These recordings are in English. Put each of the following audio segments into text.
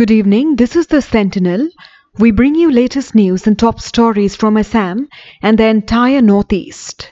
Good evening. This is the Sentinel. We bring you latest news and top stories from Assam and the entire Northeast.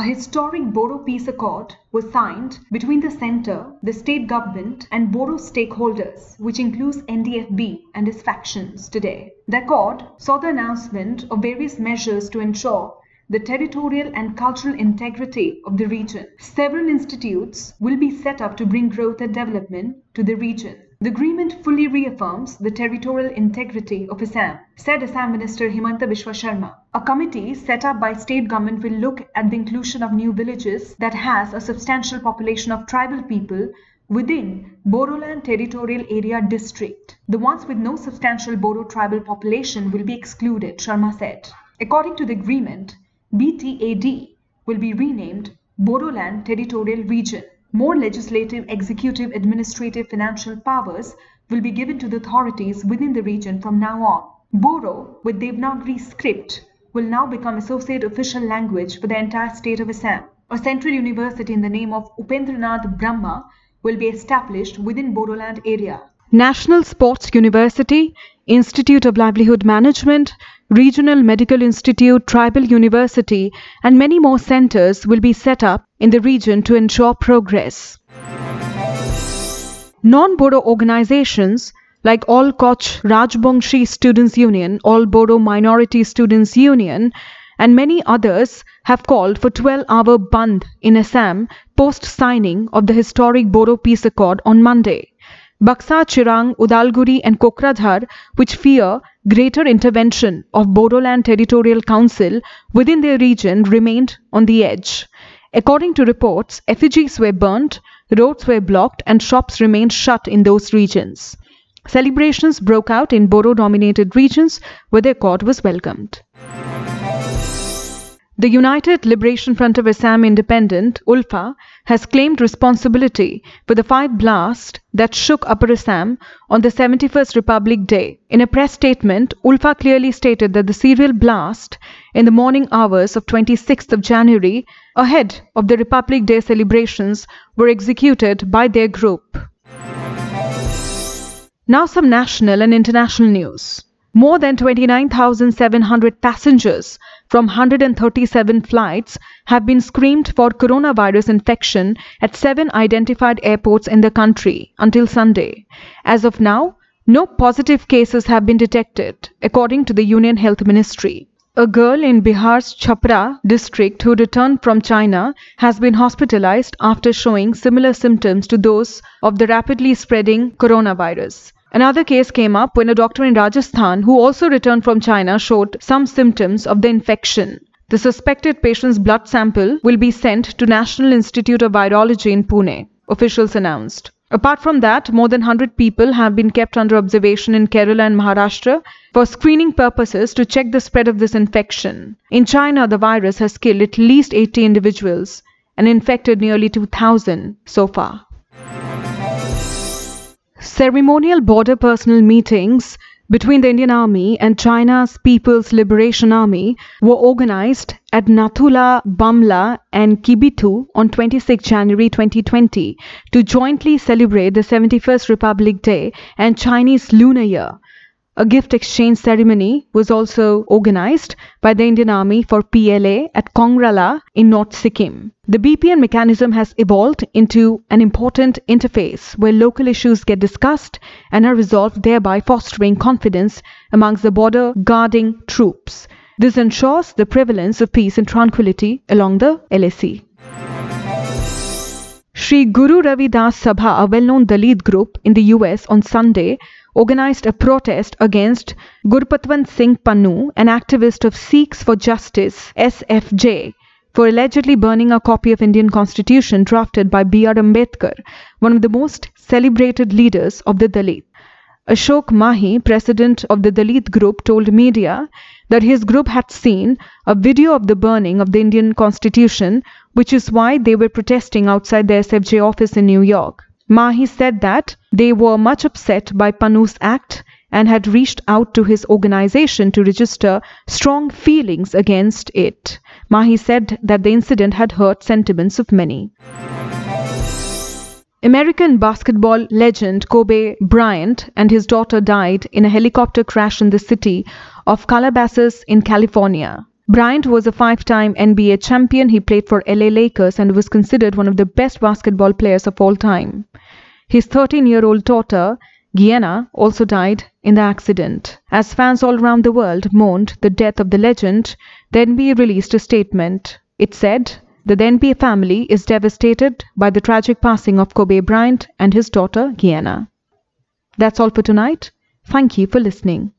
A historic Bodo peace accord was signed between the centre, the state government, and Bodo stakeholders, which includes NDFB and its factions today. The accord saw the announcement of various measures to ensure the territorial and cultural integrity of the region. Several institutes will be set up to bring growth and development to the region. The agreement fully reaffirms the territorial integrity of Assam, said Assam Minister Himanta Biswa Sharma. A committee set up by state government will look at the inclusion of new villages that has a substantial population of tribal people within Bodoland Territorial Area District. The ones with no substantial Bodo tribal population will be excluded, Sharma said. According to the agreement, BTAD will be renamed Bodoland Territorial Region. More legislative, executive, administrative, financial powers will be given to the authorities within the region from now on. Bodo, with Devanagari script, will now become associate official language for the entire state of Assam. A central university in the name of Upendranath Brahma will be established within Bodoland area. National Sports University, Institute of Livelihood Management, Regional Medical Institute, Tribal University, and many more centers will be set up in the region to ensure progress. Non Bodo organizations like All Koch Rajbongshi Students Union, All Bodo Minority Students Union, and many others have called for 12 hour Bandh in Assam post signing of the historic Bodo Peace Accord on Monday. Baksa, Chirang, Udalguri, and Kokrajhar, which fear greater intervention of Bodoland Territorial Council within their region, remained on the edge. According to reports, effigies were burnt, roads were blocked, and shops remained shut in those regions. Celebrations broke out in Bodo dominated regions where the accord was welcomed. The United Liberation Front of Assam Independent, ULFA, has claimed responsibility for the five blasts that shook Upper Assam on the 71st Republic Day. In a press statement, ULFA clearly stated that the serial blast in the morning hours of 26th of January, ahead of the Republic Day celebrations, were executed by their group. Now some national and international news. More than 29,700 passengers from 137 flights have been screened for coronavirus infection at seven identified airports in the country until Sunday. As of now, no positive cases have been detected, according to the Union Health Ministry. A girl in Bihar's Chhapra district who returned from China has been hospitalized after showing similar symptoms to those of the rapidly spreading coronavirus. Another case came up when a doctor in Rajasthan who also returned from China showed some symptoms of the infection. The suspected patient's blood sample will be sent to National Institute of Virology in Pune, officials announced. Apart from that, more than 100 people have been kept under observation in Kerala and Maharashtra for screening purposes to check the spread of this infection. In China, the virus has killed at least 80 individuals and infected nearly 2,000 so far. Ceremonial border personnel meetings between the Indian Army and China's People's Liberation Army were organized at Nathula, Bumla, and Kibitu on 26 January 2020 to jointly celebrate the 71st Republic Day and Chinese Lunar Year. A gift exchange ceremony was also organized by the Indian Army for PLA at Kongrala in North Sikkim. The BPM mechanism has evolved into an important interface where local issues get discussed and are resolved, thereby fostering confidence amongst the border guarding troops. This ensures the prevalence of peace and tranquility along the LAC. Sri Guru Ravi Das Sabha, a well known Dalit group in the US, on Sunday organized a protest against Gurpatwant Singh Pannu, an activist of Sikhs for Justice SFJ, for allegedly burning a copy of Indian constitution drafted by B.R. Ambedkar, one of the most celebrated leaders of the Dalit. Ashok Mahi, president of the Dalit group, told media that his group had seen a video of the burning of the Indian constitution, which is why they were protesting outside the SFJ office in New York. Mahi said that they were much upset by Pannu's act and had reached out to his organization to register strong feelings against it. Mahi said that the incident had hurt sentiments of many. American basketball legend Kobe Bryant and his daughter died in a helicopter crash in the city of Calabasas in California. Bryant was a five time NBA champion. He played for LA Lakers and was considered one of the best basketball players of all time. His 13 year old daughter, Gianna, also died in the accident. As fans all around the world mourned the death of the legend, the NBA released a statement. It said, the NBA family is devastated by the tragic passing of Kobe Bryant and his daughter Gianna. That's all for tonight. Thank you for listening.